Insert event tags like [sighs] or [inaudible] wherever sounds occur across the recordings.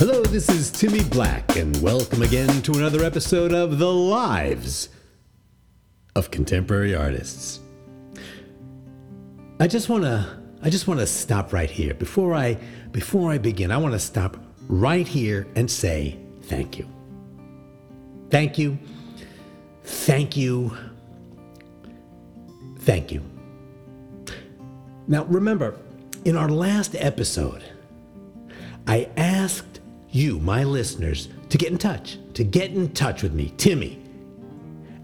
Hello, this is Timmy Black, and welcome again to another episode of The Lives of Contemporary Artists. I just want to I just want to stop right here before I before I begin. I want to stop right here and say thank you. Thank you. Thank you. Thank you. Now, remember, in our last episode, I asked you, my listeners, to get in touch, to get in touch with me, Timmy.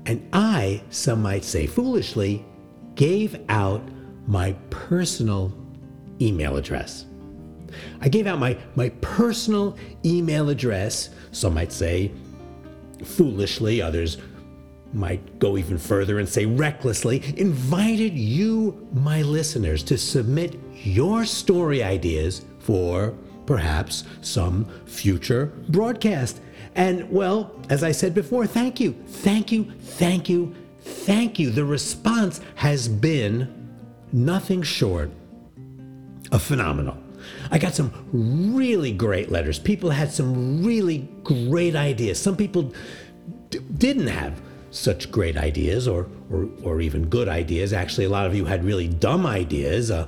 And I, some might say foolishly, gave out my personal email address. I gave out my, my personal email address, some might say foolishly, others might go even further and say recklessly, invited you, my listeners, to submit your story ideas for perhaps some future broadcast. And well, as I said before, thank you, thank you, thank you, thank you. The response has been nothing short of phenomenal. I got some really great letters. People had some really great ideas. Some people d- didn't have such great ideas or, or, or even good ideas. Actually, a lot of you had really dumb ideas. Uh,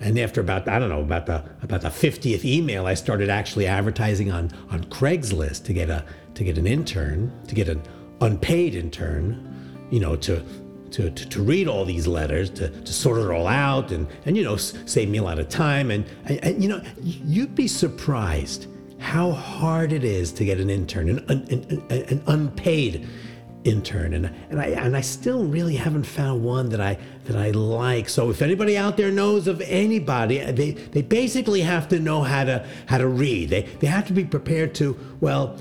and after about I don't know about the about the 50th email, I started actually advertising on on Craigslist to get a to get an intern, to get an unpaid intern, you know, to to, to, to read all these letters, to, to sort it all out, and, and you know, save me a lot of time. And, and, and, you know, you'd be surprised how hard it is to get an intern, an, an, an, an unpaid intern and and I and I still really haven't found one that I that I like. So if anybody out there knows of anybody, they they basically have to know how to how to read. They they have to be prepared to well,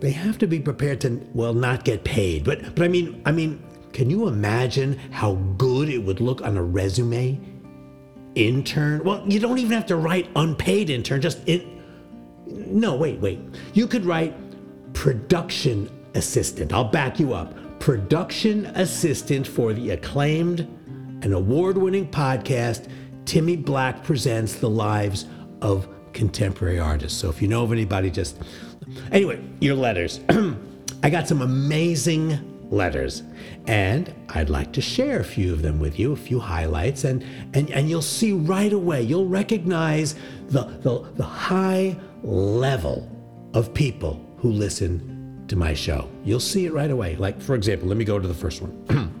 they have to be prepared to well not get paid. But but I mean I mean, can you imagine how good it would look on a resume? Intern? Well, you don't even have to write unpaid intern, just in No, wait, wait. You could write production assistant. I'll back you up. Production assistant for the acclaimed and award winning podcast, Timmy Black Presents the Lives of Contemporary Artists. So if you know of anybody, just. Anyway, your letters. [clears throat] I got some amazing letters and I'd like to share a few of them with you, a few highlights, and, and, and you'll see right away, you'll recognize the, the, the high level of people who listen to my show. You'll see it right away. Like, for example, let me go to the first one.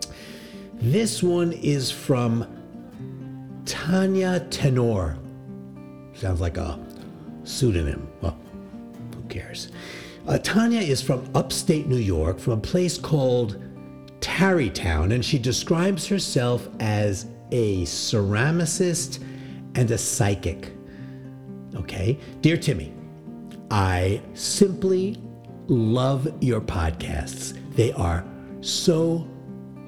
[clears throat] this one is from Tanya Tenor. Sounds like a pseudonym. Well, who cares? Uh, Tanya is from upstate New York, from a place called Tarrytown, and she describes herself as a ceramicist and a psychic. Okay? Dear Timmy, I simply love your podcasts. They are so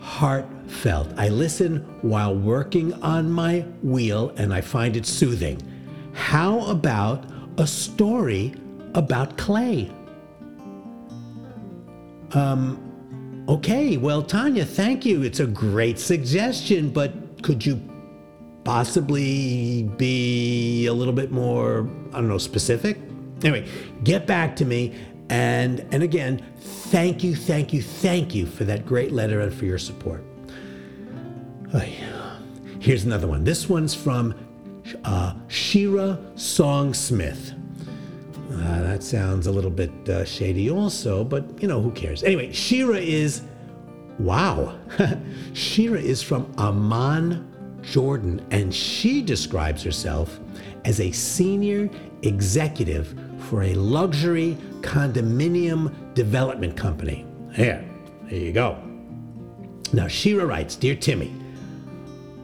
heartfelt. I listen while working on my wheel and I find it soothing. How about a story about clay? Um, okay, well, Tanya, thank you. It's a great suggestion, but could you possibly be a little bit more, I don't know, specific? Anyway, get back to me and, and again, thank you, thank you, thank you for that great letter and for your support. Here's another one. This one's from uh, Shira Song Smith. Uh, that sounds a little bit uh, shady, also, but you know, who cares? Anyway, Shira is, wow, [laughs] Shira is from Amman, Jordan, and she describes herself as a senior executive for a luxury condominium development company. There, there you go. Now, Shira writes Dear Timmy,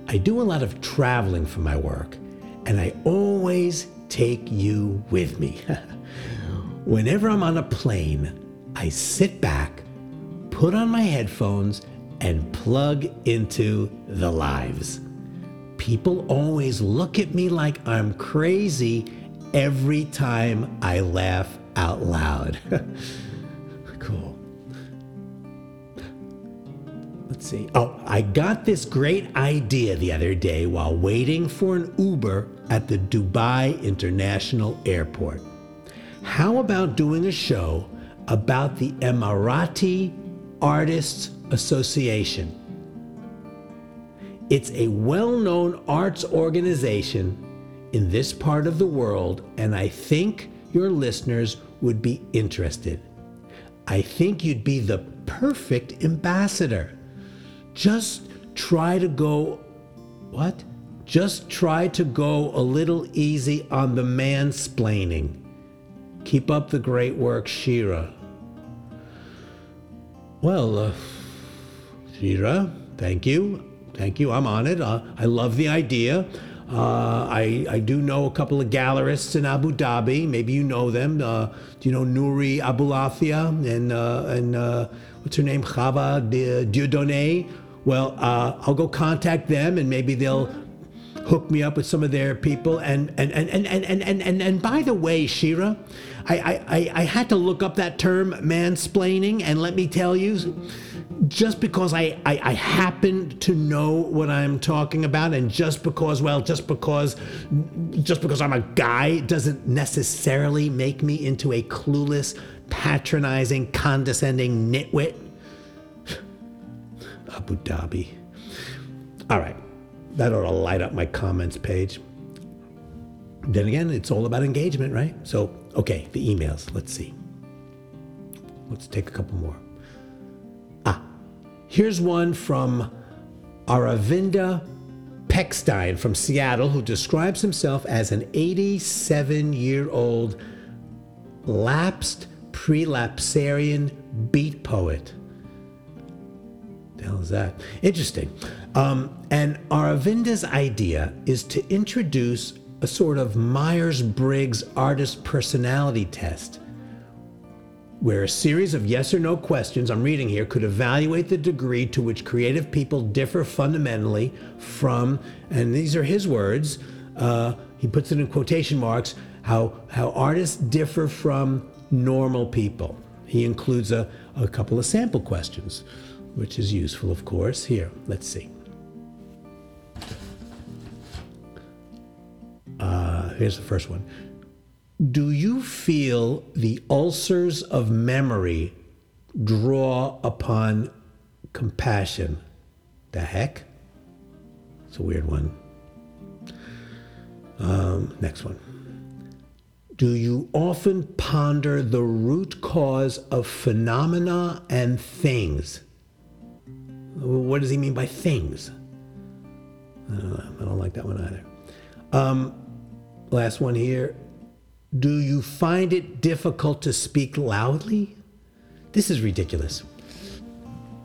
I do a lot of traveling for my work, and I always take you with me. [laughs] Whenever I'm on a plane, I sit back, put on my headphones, and plug into the lives. People always look at me like I'm crazy every time I laugh out loud. [laughs] cool. Let's see. Oh, I got this great idea the other day while waiting for an Uber at the Dubai International Airport. how about doing a show about the Emirati Artists Association? It's a well known arts organization in this part of the world, and I think your listeners would be interested. I think you'd be the perfect ambassador. Just try to go, what? Just try to go a little easy on the mansplaining. Keep up the great work, Shira. Well, uh, Shira, thank you. Thank you. I'm on it. Uh, I love the idea. Uh, I, I do know a couple of gallerists in Abu Dhabi. Maybe you know them. Uh, do you know Nouri Abulafia and uh, and uh, what's her name, Chava Dieudonné? Well, uh, I'll go contact them, and maybe they'll hook me up with some of their people. And and and and and and and, and, and by the way, Shira, I, I I had to look up that term mansplaining, and let me tell you just because I, I, I, happen to know what I'm talking about, and just because, well, just because, just because I'm a guy doesn't necessarily make me into a clueless, patronizing, condescending nitwit. [sighs] Abu Dhabi. All right, that ought to light up my comments page. Then again, it's all about engagement, right? So, okay, the emails. Let's see. Let's take a couple more. Ah, here's one from Aravinda Peckstein from Seattle, who describes himself as an 87 year old lapsed prelapsarian beat poet. The hell is that? Interesting. Um, and Aravinda's idea is to introduce a sort of Myers Briggs artist personality test where a series of yes or no questions I'm reading here could evaluate the degree to which creative people differ fundamentally from, and these are his words, uh, he puts it in quotation marks, how, how artists differ from normal people. He includes a, a couple of sample questions, which is useful, of course. Here, let's see. Here's the first one. Do you feel the ulcers of memory draw upon compassion? The heck? It's a weird one. Um, next one. Do you often ponder the root cause of phenomena and things? What does he mean by things? I don't, I don't like that one either. Um, last one here. Do you find it difficult to speak loudly? This is ridiculous.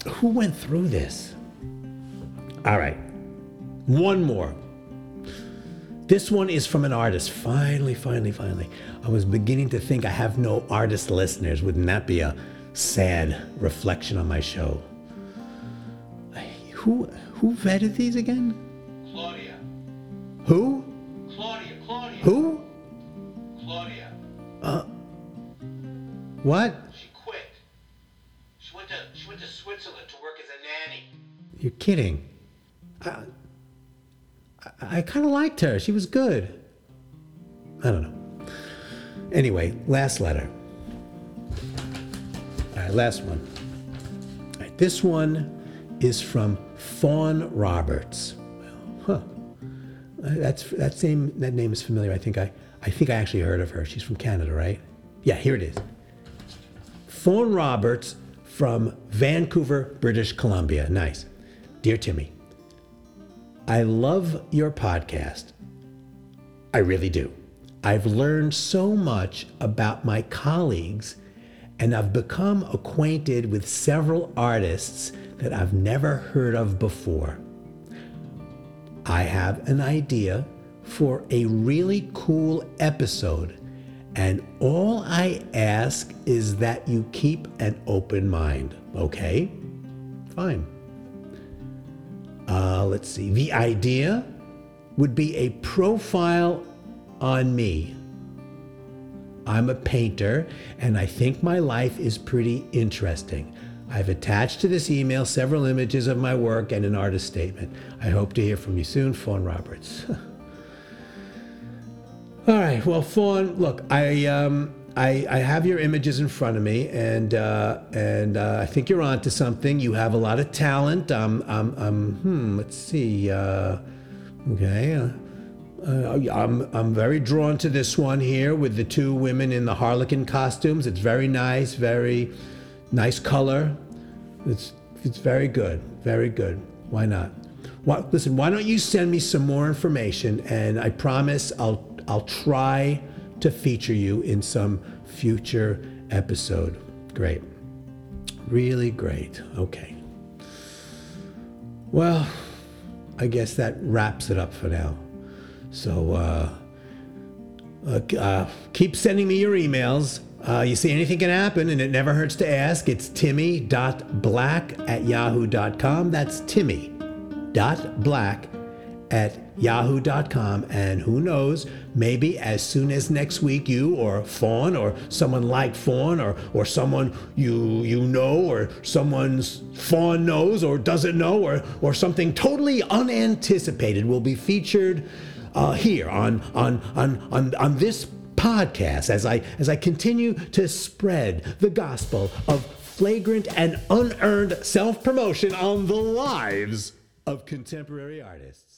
Who went through this? All right, one more. This one is from an artist. Finally, finally, finally. I was beginning to think I have no artist listeners. Wouldn't that be a sad reflection on my show? Who who vetted these again? Claudia. Who? Claudia. Who? Claudia. Uh, what? She quit. She went to she went to Switzerland to work as a nanny. You're kidding. I, I, I kind of liked her. She was good. I don't know. Anyway, last letter. All right, last one. All right, this one is from Fawn Roberts. Well, Huh. That's that same That name is familiar. I think I. I think I actually heard of her. She's from Canada, right? Yeah, here it is. Fawn Roberts from Vancouver, British Columbia. Nice. Dear Timmy, I love your podcast. I really do. I've learned so much about my colleagues, and I've become acquainted with several artists that I've never heard of before. I have an idea for a really cool episode, and all I ask is that you keep an open mind, okay? Fine. Uh, let's see. The idea would be a profile on me. I'm a painter, and I think my life is pretty interesting. I've attached to this email several images of my work and an artist statement. I hope to hear from you soon, Fawn Roberts. [laughs] All right, well, Fawn, look, I um, I, I have your images in front of me, and uh, and uh, I think you're onto something. You have a lot of talent. Um, um, um hmm. Let's see. Uh, okay. Uh, uh, I'm I'm very drawn to this one here with the two women in the harlequin costumes. It's very nice, very nice color. It's it's very good, very good. Why not? Why, listen, why don't you send me some more information, and I promise I'll I'll try to feature you in some future episode. Great. Really great. Okay. Well, I guess that wraps it up for now. So uh, uh, uh, keep sending me your emails. Uh, you see, anything can happen, and it never hurts to ask. It's timmy.black at yahoo.com. That's timmy.black at yahoo.com. And who knows, maybe as soon as next week, you or Fawn or someone like Fawn or, or someone you, you know or someone's Fawn knows or doesn't know or, or something totally unanticipated will be featured uh, here on, on, on, on, on this podcast as I, as I continue to spread the gospel of flagrant and unearned self promotion on the lives of contemporary artists.